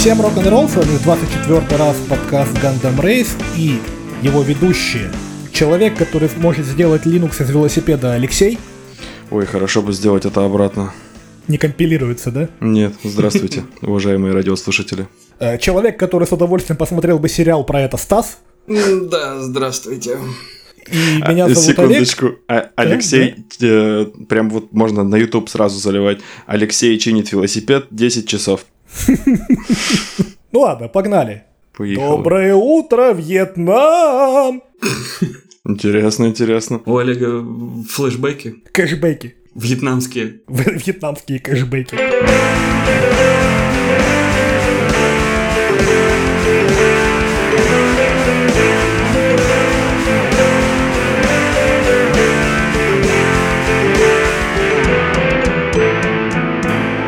Всем рок-н-ролл, с вами 24 раз подкаст Gundam Race и его ведущие. Человек, который может сделать Linux из велосипеда Алексей. Ой, хорошо бы сделать это обратно. Не компилируется, да? Нет, здравствуйте, уважаемые радиослушатели. Э, Человек, который с удовольствием посмотрел бы сериал про это Стас. Да, здравствуйте. И меня А, зовут Секундочку, Олег. А- Алексей, э, прям вот можно на YouTube сразу заливать. Алексей чинит велосипед 10 часов. Ну ладно, погнали. Поехал. Доброе утро, Вьетнам! Интересно, интересно. У Олега флешбеки Кэшбэки. вьетнамские. Вьетнамские кэшбэки.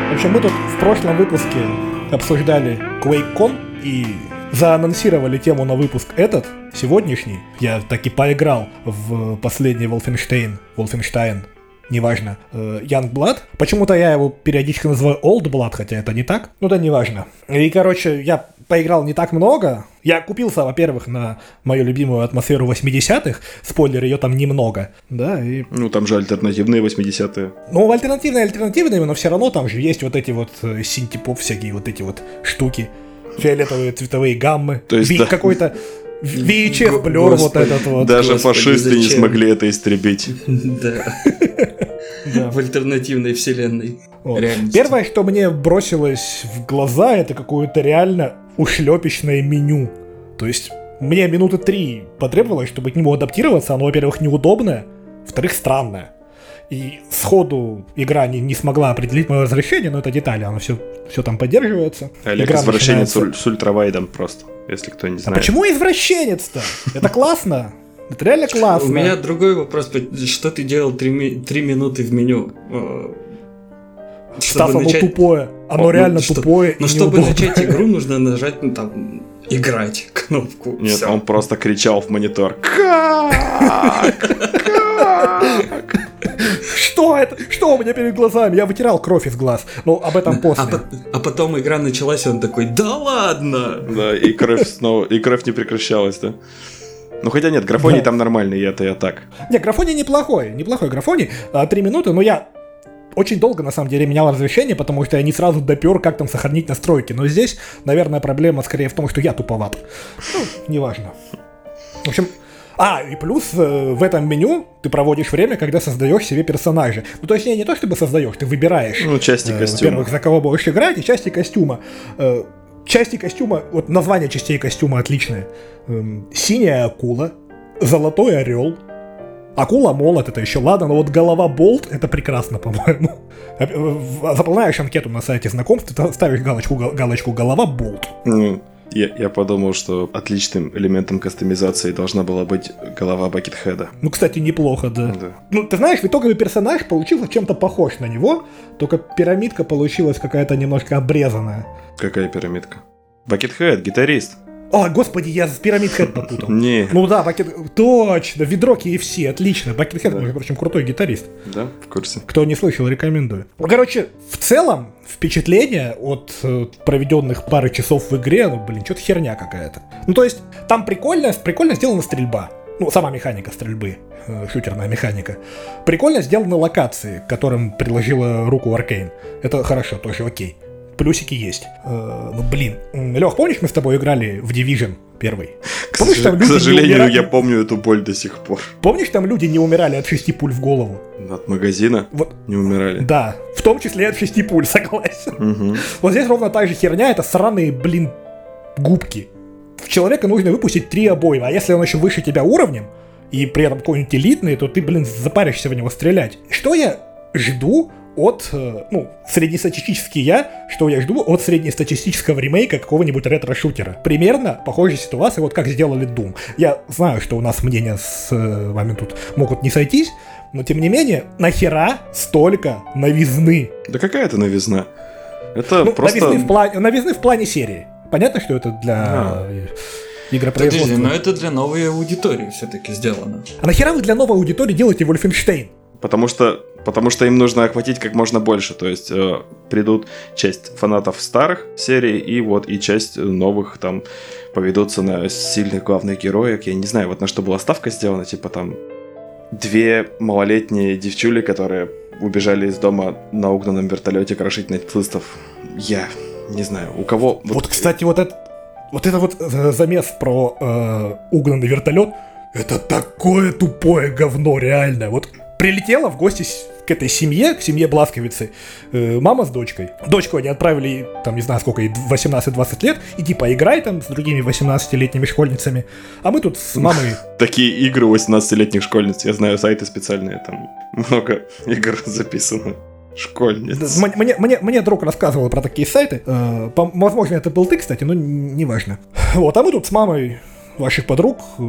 В общем, мы тут прошлом выпуске обсуждали QuakeCon и заанонсировали тему на выпуск этот, сегодняшний. Я таки поиграл в последний Wolfenstein, Wolfenstein, неважно, э, Youngblood. Почему-то я его периодически называю Old Blood, хотя это не так. Ну да, неважно. И, короче, я поиграл не так много. Я купился, во-первых, на мою любимую атмосферу 80-х. Спойлер, ее там немного. Да, и Ну, там же альтернативные 80-е. ну, альтернативные альтернативными, но все равно там же есть вот эти вот э, синтепоп, всякие вот эти вот штуки. Фиолетовые цветовые гаммы. То есть, да. какой-то VHF блер вот господи. этот вот. Даже господи, фашисты не зачем? смогли это истребить. Да. В альтернативной вселенной. Вот. Первое, что мне бросилось в глаза, это какое-то реально ушлепечное меню. То есть мне минуты три потребовалось, чтобы к нему адаптироваться. Оно, во-первых, неудобное, во-вторых, странное. И сходу игра не, не смогла определить мое возвращение, но это детали, оно все, все там поддерживается. Олег Игра извращенец начинается- с ультравайдом просто, если кто не А знает. почему извращенец-то? Это классно. Это реально классно. У меня другой вопрос. Что ты делал три, ми- три минуты в меню? Чтобы оно начать- тупое. Оно О, ну, как что- тупое Ну, и чтобы неудобное. начать игру, нужно нажать, ну, там, играть кнопку. Нет, Всё. он просто кричал в монитор. Как? Как? Что это? Что у меня перед глазами? Я вытирал кровь из глаз. Ну, об этом А, после. по- а потом игра началась, и он такой, да ладно! Да, и кровь снова, и кровь не прекращалась, да? Ну хотя нет, графоний Да. там нормальный, и это я так. Не, графоний неплохой. Неплохой графоний. А, Три минуты, но я очень долго, на самом деле, менял разрешение, потому что я не сразу допер, как там сохранить настройки. Но здесь, наверное, проблема скорее в том, что я туповат. Ну, неважно. В общем, а, и плюс э, в этом меню ты проводишь время, когда создаешь себе персонажа. Ну, то есть не, не то, чтобы создаешь, ты выбираешь. Ну, части Э, костюма. Во-первых, за кого будешь играть, и части костюма. Э, Части костюма, вот название частей костюма отличное. Эм, Синяя акула, золотой орел, акула молот, это еще ладно, но вот голова болт, это прекрасно, по-моему. Э, э, в- Заполняешь анкету на сайте знакомств, ставишь галочку, гал- галочку голова болт. Ну, я, я подумал, что отличным элементом кастомизации должна была быть голова Бакетхеда. Ну, кстати, неплохо, да. Да. Ну, ты знаешь, итоговый персонаж получился чем-то похож на него, только пирамидка получилась какая-то немножко обрезанная. Какая пирамидка? Бакетхед, гитарист. О, господи, я с пирамид Хэт попутал. Не, Ну да, Бакет... Точно, ведро KFC, отлично. Бакет Хэт, Да. между прочим, крутой гитарист. да, в курсе. Кто не слышал, рекомендую. Ну, короче, в целом, впечатление от э, проведенных пары часов в игре, ну, блин, что-то херня какая-то. Ну, то есть, там прикольно, прикольно сделана стрельба. Ну, сама механика стрельбы, э, шутерная механика. Прикольно сделаны локации, к которым приложила руку Аркейн. Это хорошо, тоже окей. Плюсики есть. Э, ну, блин. Лех, помнишь, мы с тобой играли в Division первый? К, Помнишь, там к люди не сожалению, умирали? я помню эту боль до сих пор. Помнишь, там люди не умирали от шести пуль в голову? От магазина Вот, не умирали. да, в том числе от шести пуль, согласен. Мгм. Вот здесь ровно та же херня, это сраные, блин, губки. В человека нужно выпустить три обойма, а если он еще выше тебя уровнем, и при этом какой-нибудь элитный, то ты, блин, запаришься в него стрелять. Что я жду от, э, ну, среднестатистический я, что я жду от среднестатистического ремейка какого-нибудь ретро-шутера. Примерно похожая ситуация, вот как сделали Doom. Я знаю, что у нас мнения с э, вами тут могут не сойтись, но тем не менее, нахера столько новизны Да какая это новизна? Это ну, просто... новизны, в плане, новизны в плане серии. Понятно, что это для А. э, Подожди, игропроизводства. но это для новой аудитории все-таки сделано. А нахера вы для новой аудитории делаете Wolfenstein? Потому что Потому что им нужно охватить как можно больше. То есть э, придут часть фанатов старых серий, и вот и часть новых там поведутся на сильных главных героев. Я не знаю, вот на что была ставка сделана, типа там две малолетние девчули, которые убежали из дома на угнанном вертолете крошить нацистов. Я не знаю, у кого... Вот, кстати, вот это, вот это вот э, замес про э, угнанный вертолет, это такое тупое говно, реально. Вот прилетела в гости к этой семье, к семье Бласковицы, э, мама с дочкой. Дочку они отправили, там, не знаю, сколько ей, 18-20 лет, иди поиграй там с другими 18-летними школьницами. А мы тут с мамой Такие игры у 18-летних школьниц. Я знаю сайты специальные, там много игр записано. Школьниц. Мне, мне, мне друг рассказывал про такие сайты. Э, по- возможно, это был ты, кстати, но неважно. Вот, а мы тут с мамой ваших подруг э,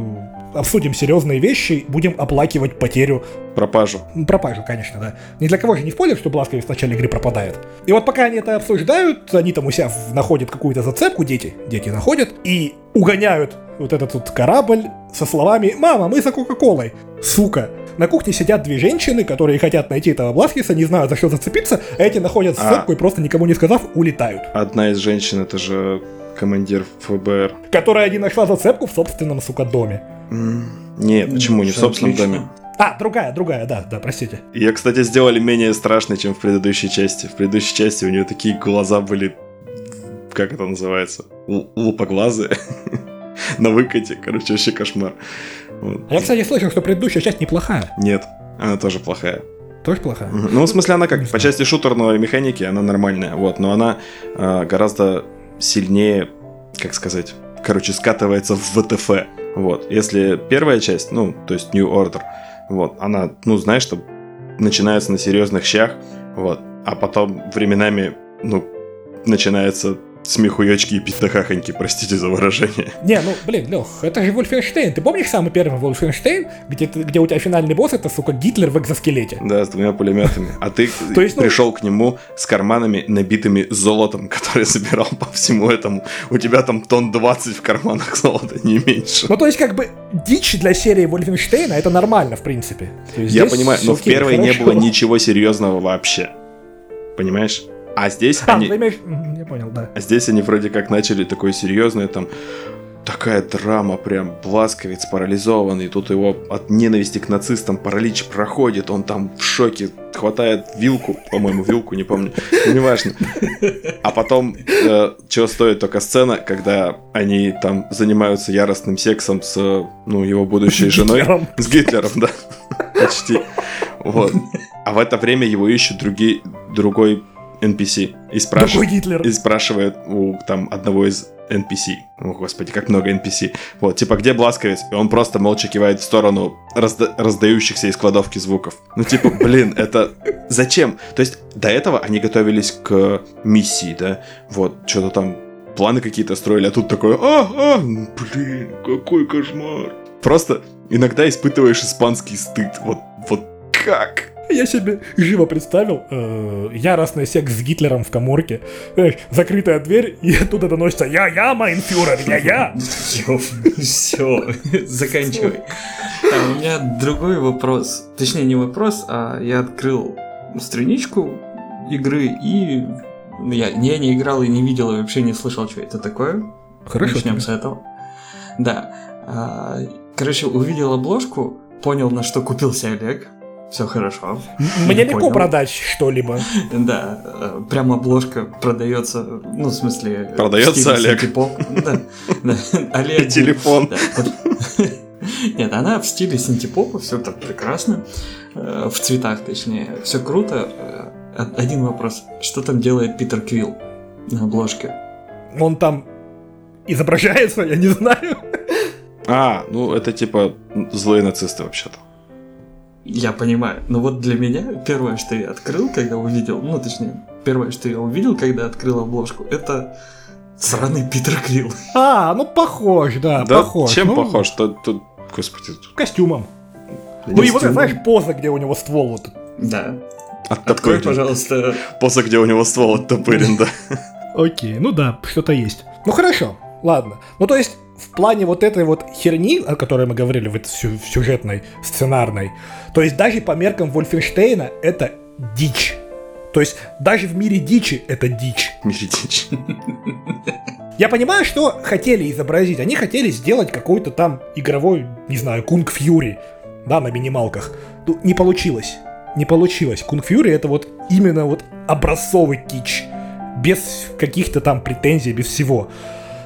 обсудим серьезные вещи, будем оплакивать потерю Пропажу. Пропажу, конечно, да. Ни для кого же не спойлер, что Бласковец в начале игры пропадает. И вот пока они это обсуждают, они там у себя в- находят какую-то зацепку, дети, дети находят, и угоняют вот этот вот корабль со словами «Мама, мы за Кока-Колой». Сука. На кухне сидят две женщины, которые хотят найти этого Бласкиса, не знают, за что зацепиться, а эти находят А. зацепку и просто никому не сказав, улетают. Одна из женщин, это же командир ФБР. Которая не нашла зацепку в собственном, сука, доме. Нет, почему не в собственном отлично. доме? А, другая, другая, да, да, простите. Ее, кстати, сделали менее страшной, чем в предыдущей части. В предыдущей части у нее такие глаза были... Как это называется? Л- лупоглазые. На выкате. Короче, вообще кошмар. Вот. А я, кстати, слышал, что предыдущая часть неплохая. Нет, она тоже плохая. Тоже плохая? Ну, в смысле, она как, по части шутерной механики, она нормальная, вот, но она э, гораздо сильнее, как сказать, короче, скатывается в ВТФ, вот. Если первая часть, ну, то есть New Order, вот, она, ну, знаешь, что начинается на серьезных щах, вот, а потом временами, ну, начинается смехуёчки и пиздахахоньки, простите за выражение. Не, ну, блин, Лех, это же Вольфенштейн. Ты помнишь самый первый Вольфенштейн, где, ты- где у тебя финальный босс это, сука, Гитлер в экзоскелете? Да, с двумя пулеметами. А ты То есть, ну- пришел к нему с карманами, набитыми золотом, который собирал по всему этому. У тебя там тонн 20 в карманах золота, не меньше. Ну, то есть, как бы, дичь для серии Вольфенштейна это нормально, в принципе. Я понимаю, но в первой не хорошо. было ничего серьезного вообще. Понимаешь? А здесь А, они... имеешь... Я понял, да. А здесь они вроде как начали такой серьезный, там, такая драма, прям, Бласковец парализованный, тут его от ненависти к нацистам паралич проходит, он там в шоке, хватает вилку, по-моему, вилку, не помню, ну, неважно. А потом, чего стоит только сцена, когда они там занимаются яростным сексом с, э, ну, его будущей женой. Гитлером. С Гитлером, да. Почти. Вот. А в это время его ищут другие, другой NPC. И Гитлер. и спрашивает у там одного из NPC. О, господи, как много NPC. Вот, типа, где Бласковец? И он просто молча кивает в сторону разда- раздающихся из кладовки звуков. Ну, типа, блин, это... Зачем? То есть, до этого они готовились к миссии, да? Вот, что-то там планы какие-то строили, а тут такое, а, а, блин, какой кошмар. Просто иногда испытываешь испанский стыд. Вот, вот как? Я себе живо представил э, яростный секс с Гитлером в коморке, Знаешь, закрытая дверь, и оттуда доносится «Я-я, майнфюрер, я-я!» Все, все, заканчивай. А, у меня другой вопрос. Точнее, не вопрос, а я открыл страничку игры и я, я не играл и не видел, и вообще не слышал, что это такое. Хорошо. Начнем с этого. Да. А, Короче, увидел обложку, понял, на что купился Олег. Все хорошо. Мне Не легко понял. продать что-либо. Да, э, прям обложка продается, ну, в смысле... в Продается Олег. Олег. Телефон. Нет, она в стиле синтепопа, все так прекрасно. э, В цветах, точнее. Все круто. Э, од- Один вопрос. Что там делает Питер Квилл на обложке? Он там изображается, я не знаю. А, ну это типа злые нацисты вообще-то. Я понимаю. Но вот для меня первое, что я открыл, когда увидел, ну, точнее, первое, что я увидел, когда открыл обложку, это сраный Питер Квилл. А, ну похож, да, Да, похож. чем Ну, похож? Тут, тут, господи, тут Костюмом. Ну и вот, знаешь, поза, где у него ствол вот. Да. Открой, оттопырен. пожалуйста, Поза, где у него ствол оттопырен, да. Окей, ну да, что-то есть. Ну хорошо, ладно. Ну то есть, в плане вот этой вот херни, о которой мы говорили в этой сю- сюжетной, сценарной, то есть даже по меркам Вольфенштейна это дичь. То есть даже в мире дичи это дичь. Меридич. Я понимаю, что хотели изобразить. Они хотели сделать какой-то там игровой, не знаю, Кунг Фьюри, да, на минималках. Ну, не получилось. Не получилось. Кунг Фьюри это вот именно вот образцовый кич. Без каких-то там претензий, без всего.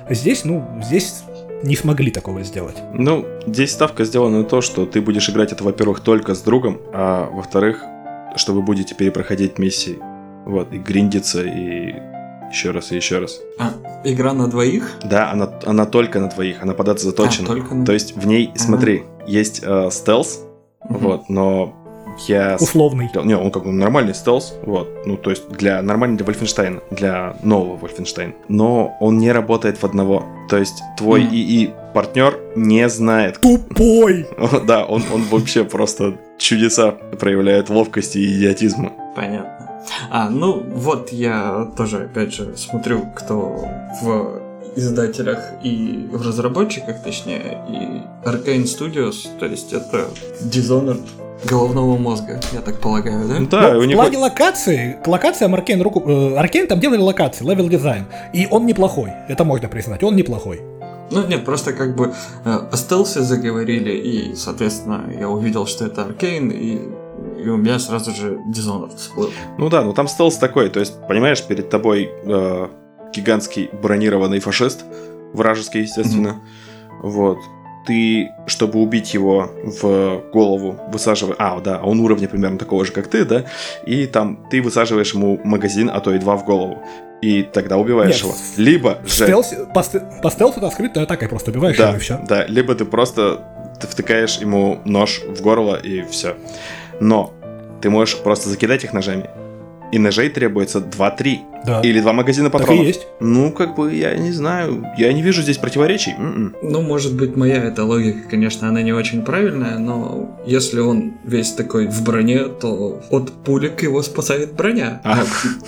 Здесь, ну, здесь не смогли такого сделать. Ну, здесь ставка сделана на то, что ты будешь играть это, во-первых, только с другом, а во-вторых, что вы будете перепроходить миссии. Вот, и гриндиться, и еще раз, и еще раз. А, игра на двоих? Да, она, она только на двоих, она податься заточена. А, только на- То есть в ней, смотри, есть э, стелс, Мгм. вот, но я... Условный. Не, он как бы нормальный стелс, вот, ну, то есть для нормальный для Вольфенштейна, для нового Вольфенштейна. Но он не работает в одного. То есть твой Мгм. ИИ партнер не знает, Тупой! да, он, он вообще просто чудеса проявляет ловкости и идиотизма. Понятно. А, ну вот я тоже, опять же, смотрю, кто в издателях и в разработчиках, точнее, и Arkane Studios, то есть это Dishonored головного мозга, я так полагаю, да? Ну да, Ну, у в них... плане локации, к локациям Arkane руку... э, Arkane там делали локации, level design. И он неплохой, это можно признать, он неплохой. Ну нет, просто как бы э, о стелсе заговорили, и, соответственно, я увидел, что это Аркейн, и, и у меня сразу же Dishonored всплыл. Ну да, ну там стелс такой, то есть, понимаешь, перед тобой э, гигантский бронированный фашист, вражеский, естественно, вот. Ты, чтобы убить его в голову, высаживаешь... А, да, он уровня примерно такого же, как ты, да? И там ты высаживаешь ему магазин, а то и два в голову. И тогда убиваешь Нет, его. Либо же... стелсе- по, по стелсу это скрытой атакой просто убиваешь Да, его и все. да, либо ты просто ты втыкаешь ему нож в горло и все. Но ты можешь просто закидать их ножами. И ножей требуется 2-3. Да. Или два магазина Так и патронов. есть. Ну, как бы, я не знаю. Я не вижу здесь противоречий. М-м. Ну, может быть, моя эта логика, конечно, она не очень правильная, но если он весь такой в броне, то от пулек его спасает броня. А.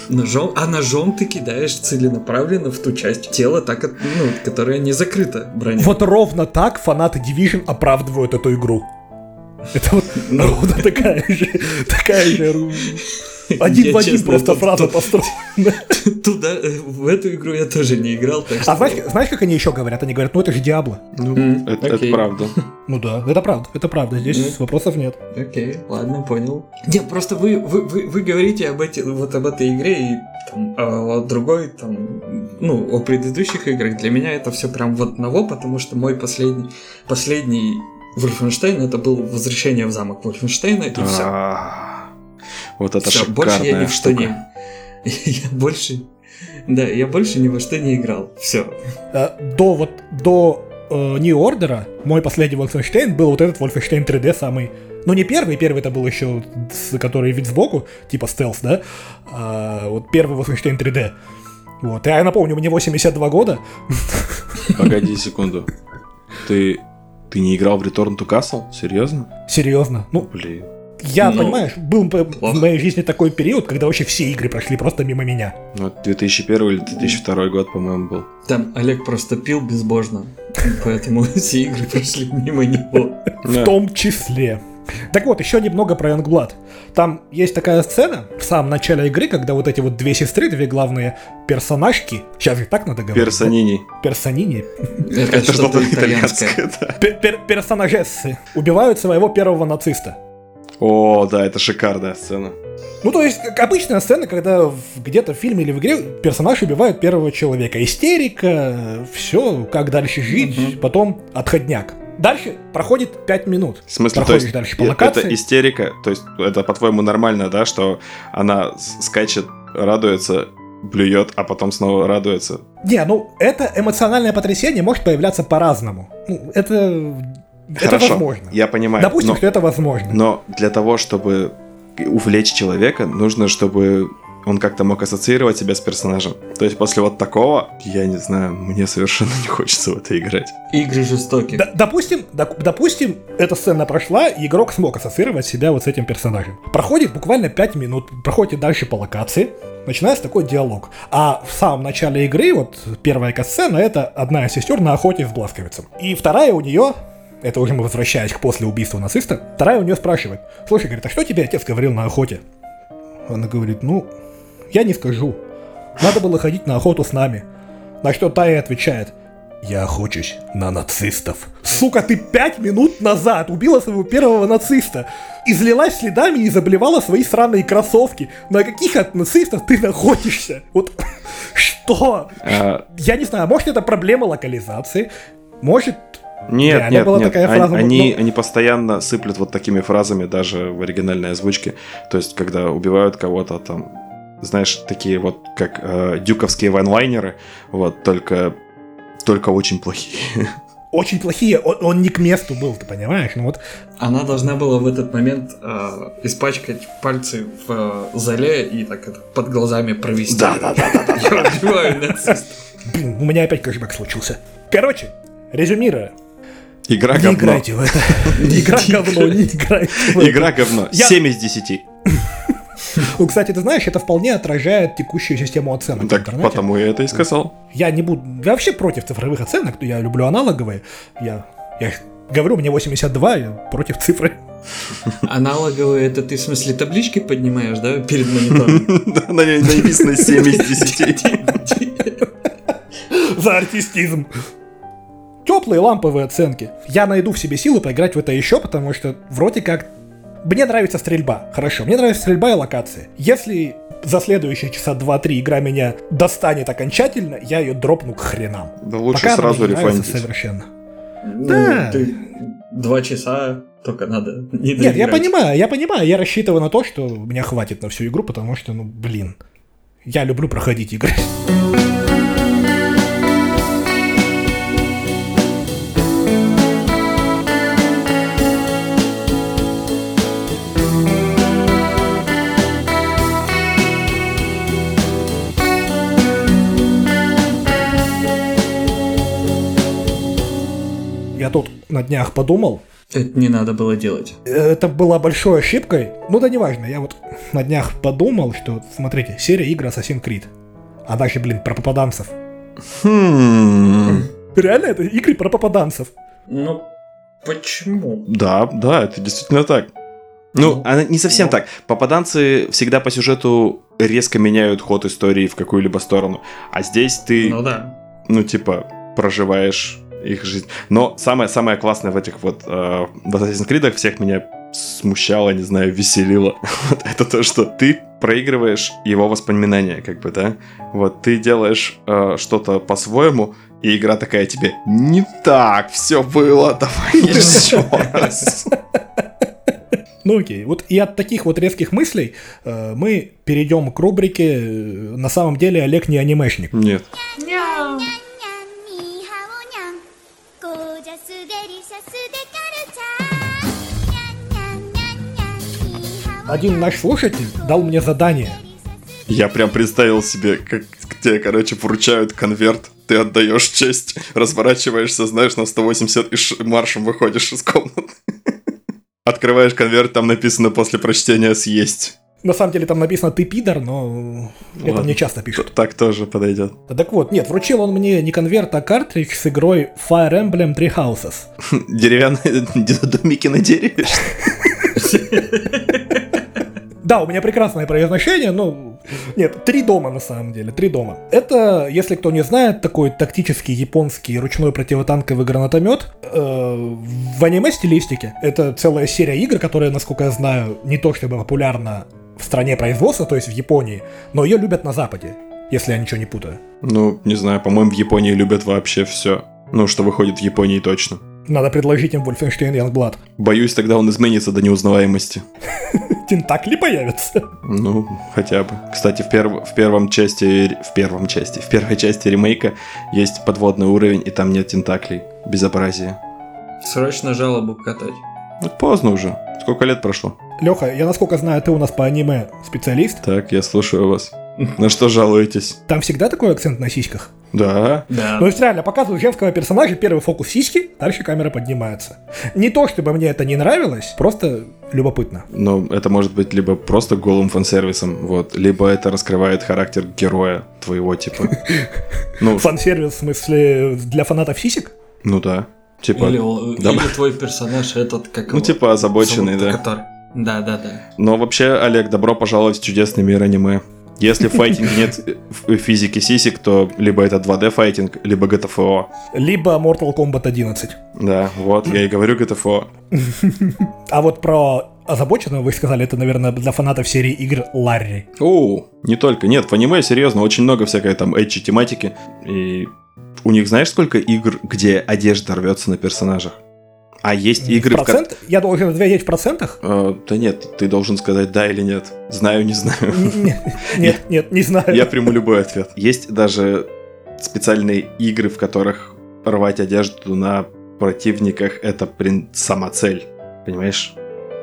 Ножом, а ножом ты кидаешь целенаправленно в ту часть тела, так, ну, которая не закрыта броней. Вот ровно так фанаты Division оправдывают эту игру. Это вот Ну. ровно такая же, такая же один Я, в один честно, просто фраза тут- построена. Туда, э, в эту игру я тоже не играл, так что... А знаешь, знаешь, как они еще говорят? Они говорят, ну это же Диабло. Ну, М, это, это правда. Ну да, это правда, это правда, здесь Мгм. вопросов нет. Окей, ладно, понял. Нет, просто вы, вы, вы, вы говорите об, эти, вот об этой игре и там, а о другой, там, ну, о предыдущих играх. Для меня это все прям в одного, потому что мой последний, последний Вольфенштейн это был возвращение в замок Вольфенштейна, и все. Вот это Все, больше я ни в что не... Я больше... Да, я больше ни во что не играл. Все. Э, До вот, до э, New Order мой последний Wolfenstein был вот этот Wolfenstein 3D самый... Ну не первый, первый это был еще, с- который вид сбоку, типа стелс, да? А, вот первый Wolfenstein 3D. Вот, я напомню, мне 82 года. Погоди секунду. Ты, ты не играл в Return to Castle? Серьезно? Серьезно. Ну, Блин. Я, Ну, понимаешь, был плохо. в моей жизни такой период, когда вообще все игры прошли просто мимо меня. Ну, это 2001 или 2002 год, по-моему, был. Там Олег просто пил безбожно, поэтому все игры прошли мимо него. В том числе. Так вот, еще немного про Youngblood. Там есть такая сцена в самом начале игры, когда вот эти вот две сестры, две главные персонажки, сейчас же так надо говорить. Персонини. да? Персонини. Это, что-то итальянское. да. Пер- пер- персонажессы убивают своего первого нациста. О, да, это шикарная сцена. Ну, то есть, обычная сцена, когда в- где-то в фильме или в игре персонаж убивает первого человека. Истерика, все, как дальше жить, Мгм. потом отходняк. Дальше проходит 5 минут. В смысле, то Проходишь есть дальше по э- локации. это истерика, то есть это, по-твоему, нормально, да, что она скачет, радуется, блюет, а потом снова радуется. Не, ну это эмоциональное потрясение может появляться по-разному. Ну, это, это Хорошо, возможно. я понимаю. Допустим, но, что это возможно. но для того, чтобы увлечь человека, нужно, чтобы он как-то мог ассоциировать себя с персонажем. То есть после вот такого, я не знаю, мне совершенно не хочется в это играть. Игры жестокие. Д- допустим, доп- допустим, эта сцена прошла, и игрок смог ассоциировать себя вот с этим персонажем. Проходит буквально 5 минут, проходит дальше по локации, начинается такой диалог. А в самом начале игры, вот первая касцена, это одна из сестер на охоте с Бласковицем. И вторая у нее это уже мы возвращаясь к после убийства нациста, вторая у нее спрашивает, слушай, говорит, а что тебе отец говорил на охоте? Она говорит, ну, я не скажу. Надо было ходить на охоту с нами. На что та и отвечает, я охочусь на нацистов. Сука, ты пять минут назад убила своего первого нациста. Излилась следами и заблевала свои сраные кроссовки. На каких от нацистов ты находишься? Вот что? А, Я не знаю, может это проблема локализации, может Нет, Реально нет, была нет. такая Они- фраза, Они, ну- они постоянно сыплют вот такими фразами даже в оригинальной озвучке. То есть, когда убивают кого-то там, знаешь, такие вот как э, дюковские ванлайнеры, вот, только, только очень плохие. очень плохие, он, он не к месту был, ты понимаешь? Ну вот Она должна была в этот момент э, испачкать пальцы в э, зале и так это под глазами провести. Да, да, да, да, Я убиваю нацистов. Блин, у меня опять кэшбэк случился. Короче, резюмируя. Игра Не говно. играйте в это. Игра говно, не играйте в это. Игра говно. Я- 7 из 10. Ну, кстати, ты знаешь, это вполне отражает текущую систему оценок в Так интернете. потому я это и сказал. Я не буду... Я вообще против цифровых оценок, я люблю аналоговые. Я, я говорю, мне 82, я против цифры. Аналоговые, это ты в смысле таблички поднимаешь, да, перед монитором? Да, на ней написано 7 из 10. За артистизм. Теплые ламповые оценки. Я найду в себе силы поиграть в это еще, потому что вроде как... Мне нравится стрельба. Хорошо, мне нравится стрельба и локации. Если за следующие часа 2-3 игра меня достанет окончательно, я ее дропну к хренам. Да лучше Пока сразу рефандить. совершенно. Ну, Да. ты два часа только надо не Нет, я понимаю, я понимаю, я рассчитываю на то, что меня хватит на всю игру, потому что, ну, блин, я люблю проходить игры. Тут на днях подумал, Это не надо было делать. это была большой ошибкой. Ну да неважно, я вот на днях подумал, что, смотрите, серия игр Assassin's Creed. Она же, блин, про попаданцев. Хм. Реально, это игры про попаданцев. Ну, почему? Да, да, это действительно так. Ну, Ну, она не совсем ну. так. Попаданцы всегда по сюжету резко меняют ход истории в какую-либо сторону. А здесь ты, Ну да. ну, типа, проживаешь их жизнь. Но самое-самое классное в этих вот э, в Assassin's Creed всех меня смущало, не знаю, веселило. Вот это то, что ты проигрываешь его воспоминания, как бы, да? Вот ты делаешь э, что-то по-своему, и игра такая тебе не так все было, давай еще раз. Ну окей, вот и от таких вот резких мыслей э, мы перейдем к рубрике э, «На самом деле Олег не анимешник». Нет. Один наш слушатель дал мне задание. Я прям представил себе, как тебе, короче, вручают конверт, ты отдаешь честь, разворачиваешься, знаешь, на 180 и маршем выходишь из комнаты. Открываешь конверт, там написано после прочтения съесть. На самом деле там написано «ты пидор», но это Ладно. мне часто пишут. Так тоже подойдет. Так вот, нет, вручил он мне не конверт, а картридж с игрой Fire Emblem Three Houses. Деревянные домики на дереве. Да, у меня прекрасное произношение, ну, нет, три дома на самом деле, три дома. Это, если кто не знает, такой тактический японский ручной противотанковый гранатомет э, в аниме-стилистике. Это целая серия игр, которая, насколько я знаю, не то чтобы популярна в стране производства, то есть в Японии, но ее любят на Западе, если я ничего не путаю. Ну, не знаю, по-моему, в Японии любят вообще все. Ну, что выходит в Японии точно. Надо предложить им Wolfenstein Youngblood. Боюсь, тогда он изменится до неузнаваемости. Тентакли появятся. Ну, хотя бы. Кстати, в, перв- в первом части, в первом части, в первой части ремейка есть подводный уровень, и там нет тентаклей. Безобразие. Срочно жалобу катать. Ну, поздно уже. Сколько лет прошло? Леха, я насколько знаю, ты у нас по аниме специалист. Так, я слушаю вас. На что жалуетесь? Там всегда такой акцент на сиськах. Да. Да. Ну, то есть реально показывают женского персонажа, первый фокус сиськи, дальше камера поднимается. Не то, чтобы мне это не нравилось, просто любопытно. Но это может быть либо просто голым фан-сервисом, вот, либо это раскрывает характер героя твоего, типа. Ну, Фан-сервис, в смысле, для фанатов сисек? ну да. Типа, Или, да. или твой персонаж этот, как ну его, типа озабоченный, да. который- Да, да, да. Но вообще, Олег, добро пожаловать в чудесный мир аниме. Если в файтинге нет физики сисек, то либо это 2D файтинг, либо GTFO. Либо Mortal Kombat 11. Да, вот, я и говорю GTFO. А вот про озабоченного вы сказали, это, наверное, для фанатов серии игр Ларри. Оу, не только. Нет, в аниме, серьезно, очень много всякой там эдчи тематики. И у них знаешь, сколько игр, где одежда рвется на персонажах? А есть игры, в в процент? Я должен ответить в процентах? Э, да нет, ты должен сказать да или нет. Знаю, не знаю. Нет, нет, не знаю. Я приму любой ответ. Есть даже специальные игры, в которых рвать одежду на противниках это, блин, сама цель. Понимаешь?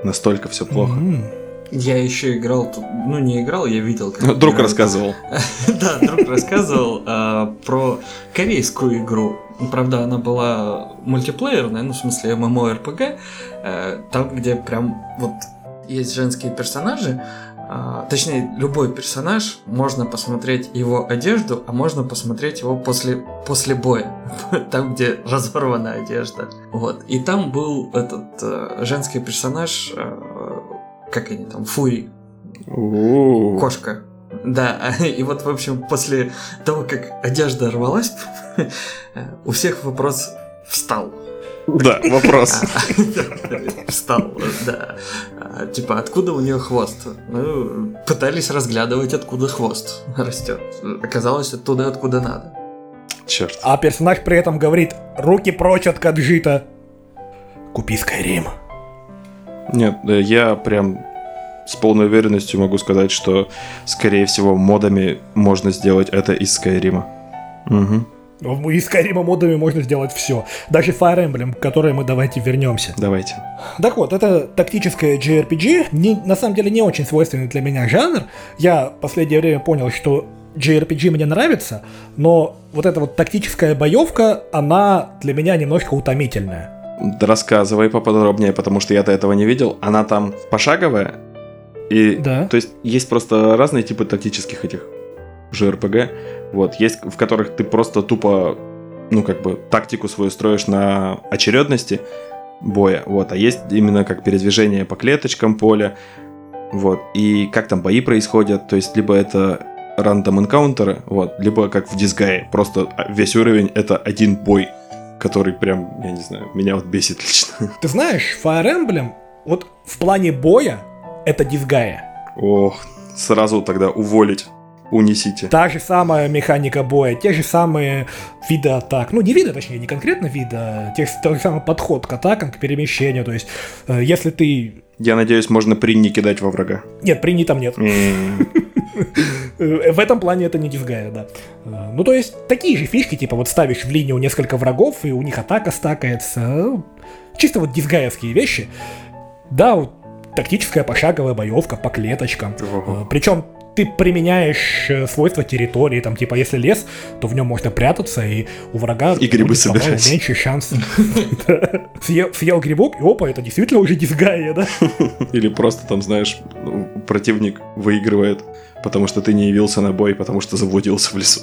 Настолько все плохо. М. Я еще играл, тут- ну не играл, я видел. как Друг играют. рассказывал. Да, друг рассказывал а, про корейскую игру. Ну, Правда, она была мультиплеерная, ну, в смысле, MMORPG, э, там, где прям вот есть женские персонажи, а, точнее, любой персонаж, можно посмотреть его одежду, а можно посмотреть его после, после боя, там, где разорвана одежда. Вот. И там был этот э, женский персонаж, э, как они там, Фури. Кошка. Да, и вот, в общем, после того, как одежда рвалась, у всех вопрос встал. Да, вопрос. Встал, да. А, Типа, откуда у нее хвост? Ну, пытались разглядывать, откуда хвост растет. Оказалось, оттуда, откуда надо. Черт. А персонаж при этом говорит, руки прочь от Каджита. Купи Скайрим. Нет, э, я прям с полной уверенностью могу сказать, что, скорее всего, модами можно сделать это из Скайрима. Угу. Из Скайрима модами можно сделать все. Даже Fire Emblem, к которой мы давайте вернемся. Давайте. Так вот, это тактическое JRPG, не, на самом деле не очень свойственный для меня жанр. Я в последнее время понял, что JRPG мне нравится, но вот эта вот тактическая боевка, она для меня немножко утомительная. Рассказывай поподробнее, потому что я-то этого не видел. Она там пошаговая. И, Да. то есть, есть просто разные типы тактических этих JRPG. Вот, есть, в которых ты просто тупо, ну, как бы, тактику свою строишь на очередности боя. Вот, а есть именно как передвижение по клеточкам поля. Вот, и как там бои происходят. То есть, либо это рандом энкаунтеры, вот, либо как в дисгае. Просто весь уровень это один бой который прям, я не знаю, меня вот бесит лично. Ты знаешь, Fire Emblem, вот в плане боя, это дисгая. Ох, сразу тогда уволить. Унесите. Та же самая механика боя, те же самые виды атак. Ну, не виды, точнее, не конкретно виды, а те, тот же самый подход к атакам, к перемещению. То есть, э, если ты... Я надеюсь, можно при не кидать во врага. Нет, при там нет. В этом плане это не дисгая, да. Э, Ну, то есть, такие же фишки, типа вот ставишь в линию несколько врагов, и у них атака стакается. Чисто вот дисгаевские вещи. Да, вот тактическая пошаговая боевка по клеточкам. Ого. Причем ты применяешь э, свойства территории, там, типа, если лес, то в нем можно прятаться, и у врага И грибы будет, собирать. меньше шанс. Съел грибок, и опа, это действительно уже дисгая, да? Или просто там, знаешь, противник выигрывает, потому что ты не явился на бой, потому что заблудился в лесу.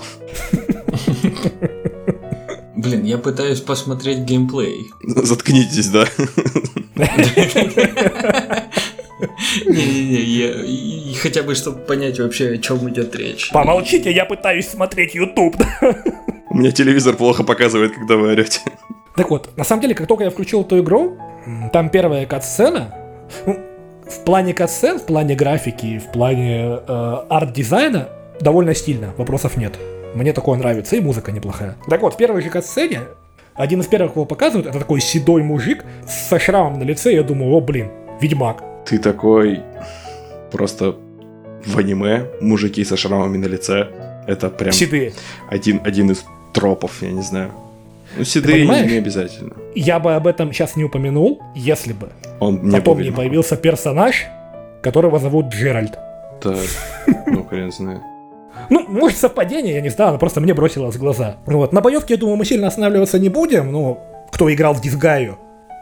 Блин, я пытаюсь посмотреть геймплей. Заткнитесь, да. Не-не-не, хотя бы, чтобы понять вообще, о чем идет речь. Помолчите, я пытаюсь смотреть YouTube. У меня телевизор плохо показывает, когда вы орете. Так вот, на самом деле, как только я включил эту игру, там первая кат-сцена, ну, в плане кат-сцен, в плане графики, в плане э, арт-дизайна довольно стильно, вопросов нет. Мне такое нравится, и музыка неплохая. Так вот, в первой же кат-сцене, один из первых, кого показывают, это такой седой мужик со шрамом на лице, я думаю, о, блин, ведьмак. Ты такой просто в аниме мужики со шрамами на лице. Это прям Седые. один, один из тропов, я не знаю. Ну, седые не обязательно. Я бы об этом сейчас не упомянул, если бы Он не был ведьмаком. появился персонаж которого зовут Джеральд. Так, ну хрен знает. Ну, может, совпадение, я не знаю, но просто мне бросилось в глаза. Вот. На боевке, я думаю, мы сильно останавливаться не будем, но кто играл в Дисгаю,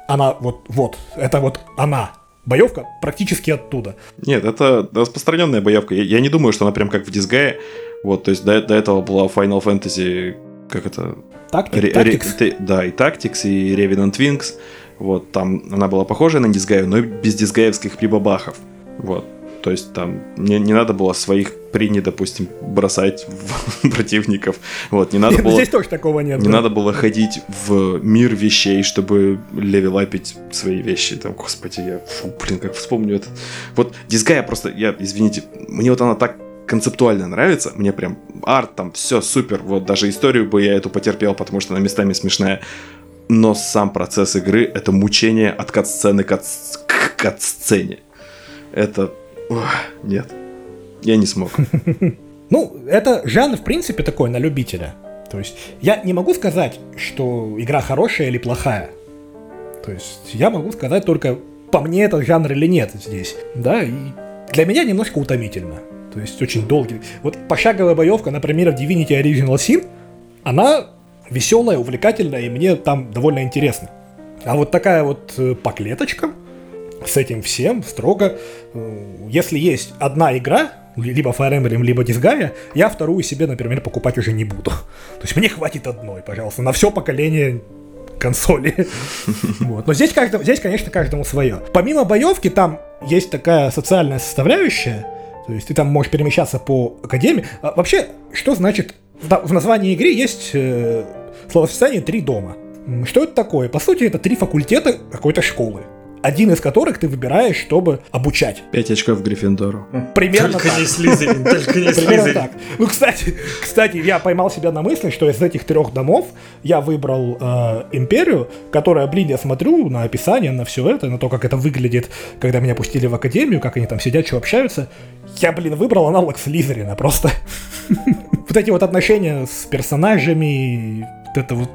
она вот, вот, это вот она. Боевка практически оттуда. Нет, это распространенная боевка. Я, я не думаю, что она прям как в Дисгае. Вот, то есть до, до этого была Final Fantasy, как это? Тактик, Ре- Tactics. ре- да, и Tactics, и Revenant Wings. Вот, там она была похожа на Дисгаю, но без дисгаевских прибабахов. Вот. То есть там не, не надо было своих прини, допустим, бросать в противников. Вот, не надо было... Здесь тоже такого нет. Не да. надо было ходить в мир вещей, чтобы левелапить свои вещи. Там, господи, я, фу, блин, как вспомню это. Вот Дисгая просто, я, извините, мне вот она так концептуально нравится, мне прям арт там, все супер, вот даже историю бы я эту потерпел, потому что она местами смешная. Но сам процесс игры — это мучение от кат-сцены к кат- к кат-сцене. Это... ох, нет. Я не смог. Ну, это жанр, в принципе, такой на любителя. То есть, я не могу сказать, что игра хорошая или плохая. То есть, я могу сказать только, по мне этот жанр или нет здесь. Да, и для меня немножко утомительно. То есть, очень долгий. Вот пошаговая боевка, например, в Divinity Original Sin, она веселая, увлекательная, и мне там довольно интересно. А вот такая вот э, по клеточкам, с этим всем строго, э, если есть одна игра, либо Fire Emblem, либо Disgaea, я вторую себе, например, покупать уже не буду. То есть мне хватит одной, пожалуйста, на все поколение консоли. Вот. Но здесь, каждому, здесь, конечно, каждому свое. Помимо боевки, там есть такая социальная составляющая, то есть ты там можешь перемещаться по академии. А вообще, что значит... В на- в названии игры есть э, словосочетание «три дома». Что это такое? По сути, это три факультета какой-то школы. Один из которых ты выбираешь, чтобы обучать. Пять очков Гриффиндору. Примерно Только так. не Слизерин, только не Примерно Слизерин. так. Ну, кстати, кстати, я поймал себя на мысли, что из этих трех домов я выбрал э, империю, которая, блин, я смотрю на описание, на все это, на то, как это выглядит, когда меня пустили в академию, как они там сидят, что общаются. Я, блин, выбрал аналог Слизерина просто. Вот эти вот отношения с персонажами, вот это вот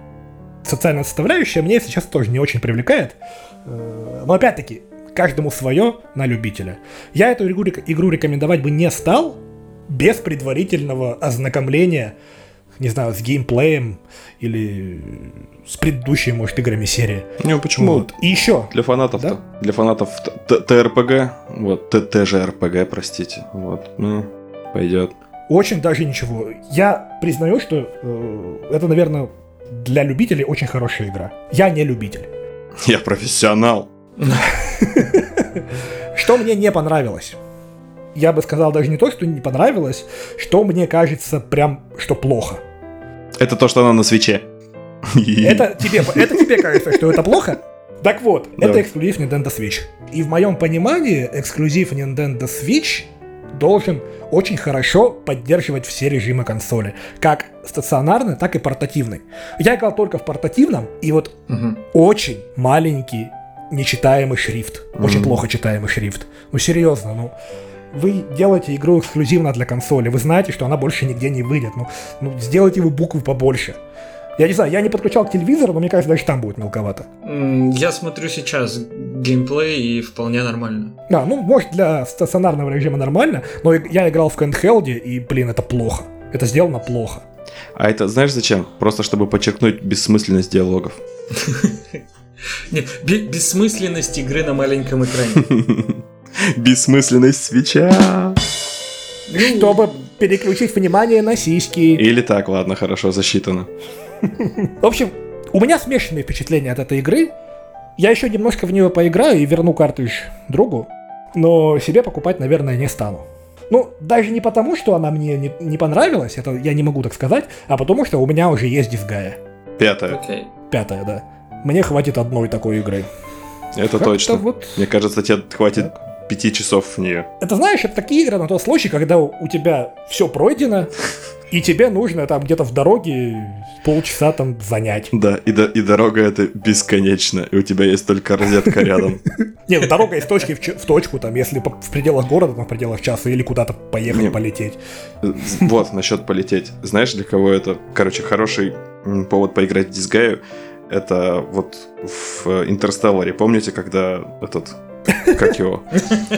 социальная составляющая меня сейчас тоже не очень привлекает. Э, Но опять-таки, каждому свое на любителя. Я эту игру, игру рекомендовать бы не стал без предварительного ознакомления, не знаю, с геймплеем или с предыдущими, может, играми серии. Ну, почему? Вот. И еще, Для фанатов-то. Да? Для фанатов ТРПГ. Вот, т- ТЖРПГ, простите. Вот. Ну, пойдет. очень даже ничего. Я признаю, что э, это, наверное, для любителей очень хорошая игра. Я не любитель. Я профессионал. Что мне не понравилось? Я бы сказал даже не то, что не понравилось, что мне кажется прям, что плохо. Это то, что она на свече. Это тебе, это тебе кажется, что это плохо? Так вот, это Давай. эксклюзив Nintendo Switch. И в моем понимании эксклюзив Nintendo Switch должен очень хорошо поддерживать все режимы консоли. Как стационарный, так и портативный. Я играл только в портативном, и вот Мгм. очень маленький нечитаемый шрифт. Очень Мгм. плохо читаемый шрифт. Ну серьезно, ну. Вы делаете игру эксклюзивно для консоли, вы знаете, что она больше нигде не выйдет. Ну, ну сделайте вы буквы побольше. Я не знаю, я не подключал к телевизору, но мне кажется, даже там будет мелковато. Я смотрю сейчас геймплей и вполне нормально. Да, ну, может, для стационарного режима нормально, но я играл в handheld, и, блин, это плохо. Это сделано плохо. А это знаешь зачем? Просто чтобы подчеркнуть бессмысленность диалогов. Нет, бе- бессмысленность игры на маленьком экране. Бессмысленность свеча. Чтобы переключить внимание на сиськи. Или так, ладно, хорошо, засчитано. В общем, у меня смешанные впечатления от этой игры. Я еще немножко в нее поиграю и верну картридж другу, но себе покупать, наверное, не стану. Ну, даже не потому, что она мне не, не понравилась, это я не могу так сказать, а потому что у меня уже есть дисгая. Пятое. Окей. Пятая, да. Мне хватит одной такой игры. Это Как-то точно. вот- Мне кажется, тебе хватит пяти часов в нее. Это знаешь, это такие игры на тот случай, когда у тебя все пройдено, и тебе нужно там где-то в дороге полчаса там занять. Да, и, до- и дорога это бесконечна, и у тебя есть только розетка рядом. Не, ну дорога из точки в, точку, там, если в пределах города, там, в пределах часа, или куда-то поехать, полететь. Вот, насчет полететь. Знаешь, для кого это, короче, хороший повод поиграть в Дисгаю? Это вот в Интерстелларе, помните, когда этот как его,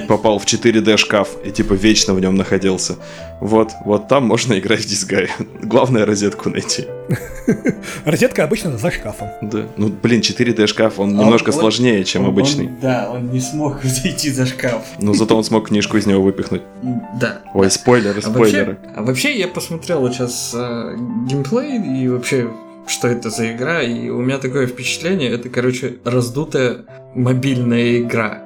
попал в 4D шкаф и типа вечно в нем находился. Вот, вот там можно играть в Disgaea. Главное розетку найти. Розетка обычно за шкафом. Да. Ну, блин, 4D шкаф, он А немножко он- сложнее, чем Он- обычный. он- да, он не смог зайти за шкаф. Но зато он смог книжку из него выпихнуть. Да. Ой, спойлеры, А спойлеры. вообще, а вообще я посмотрел сейчас э, геймплей и вообще что это за игра, и у меня такое впечатление, это, короче, раздутая мобильная игра.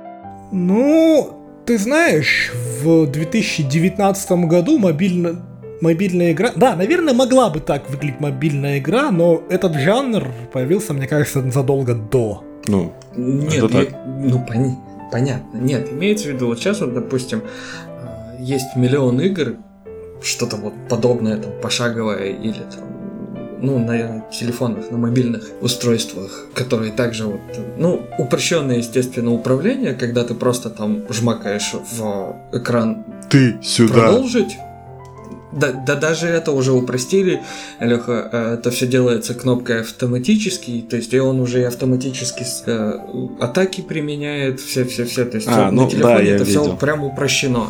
Ну, ты знаешь, в 2019 году мобильно... мобильная игра... Да, наверное, могла бы так выглядеть мобильная игра, но этот жанр появился, мне кажется, задолго до. Ну, Нет, Это так. я- ну пони- понятно. Нет, имеется в виду, вот сейчас вот, допустим, э, есть миллион игр, что-то вот подобное, там, пошаговое или там, ну, на телефонах, на мобильных устройствах, которые также вот, ну, упрощенное, естественно, управление, когда ты просто там жмакаешь в экран ты сюда. продолжить. Да, да даже это уже упростили, Леха, э, это все делается кнопкой автоматически, то есть и он уже и автоматически э, атаки применяет, все-все-все, то есть А, ну на телефоне да, это все видел. прям упрощено.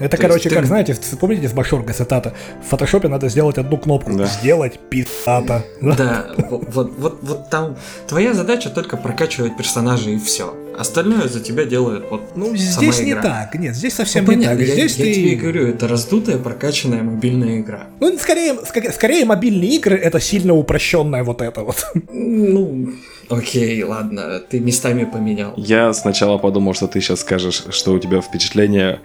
Это, То короче, есть ты- как, знаете, с- помните из Башорга цитата? В фотошопе надо сделать одну кнопку. Да. Сделать пиздата. Да? Вот, вот, вот, там твоя задача только прокачивать персонажей и все. Остальное за тебя делает вот Ну, здесь не так. Нет, здесь совсем Ну, не понятно, так. я, Здесь я ты... тебе и говорю, это раздутая прокачанная мобильная игра. Ну, скорее, ска- скорее мобильные игры это сильно упрощенное вот это вот. Ну, окей, ладно, ты местами поменял. Я сначала подумал, что ты сейчас скажешь, что у тебя впечатление,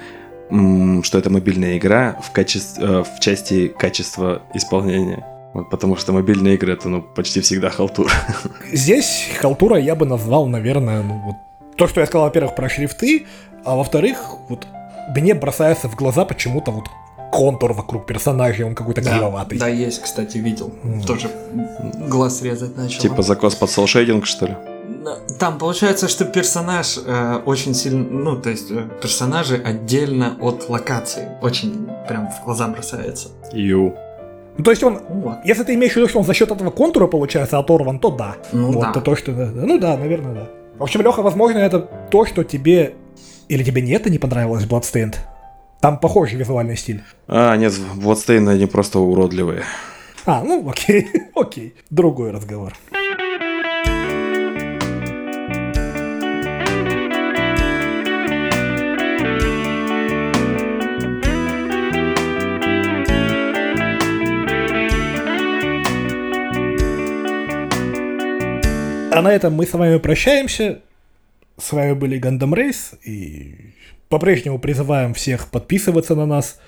что это мобильная игра в, качестве, э, в части качества исполнения. Вот, потому что мобильные игры это ну, почти всегда халтура. Здесь халтура я бы назвал, наверное, ну вот то, что я сказал, во-первых, про шрифты, а во-вторых, вот мне бросается в глаза почему-то вот контур вокруг персонажей, он какой-то Да, кривоватый. да, есть, кстати, видел. М. Тоже глаз резать начал. Типа закос под солшейдинг, что ли? Там получается, что персонаж э, очень сильно, ну, то есть э, персонажи отдельно от локации. Очень прям в глаза бросается. Ю. Ну, то есть он, Вот. если ты имеешь в виду, что он за счет этого контура, получается, оторван, то да. Ну вот, да. то, то, что... Ну да, наверное, да. В общем, Леха, возможно, это то, что тебе... Или тебе не это не понравилось, Bloodstained? Там похожий визуальный стиль. А, нет, Bloodstained они просто уродливые. А, ну окей, окей. Другой разговор. А на этом мы с вами прощаемся. С вами были Гандам Рейс. И по-прежнему призываем всех подписываться на нас,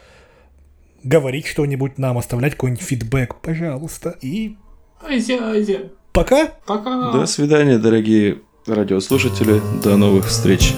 говорить что-нибудь нам, оставлять какой-нибудь фидбэк, пожалуйста. И Азия, Азия. пока! Пока. До свидания, дорогие радиослушатели. До новых встреч.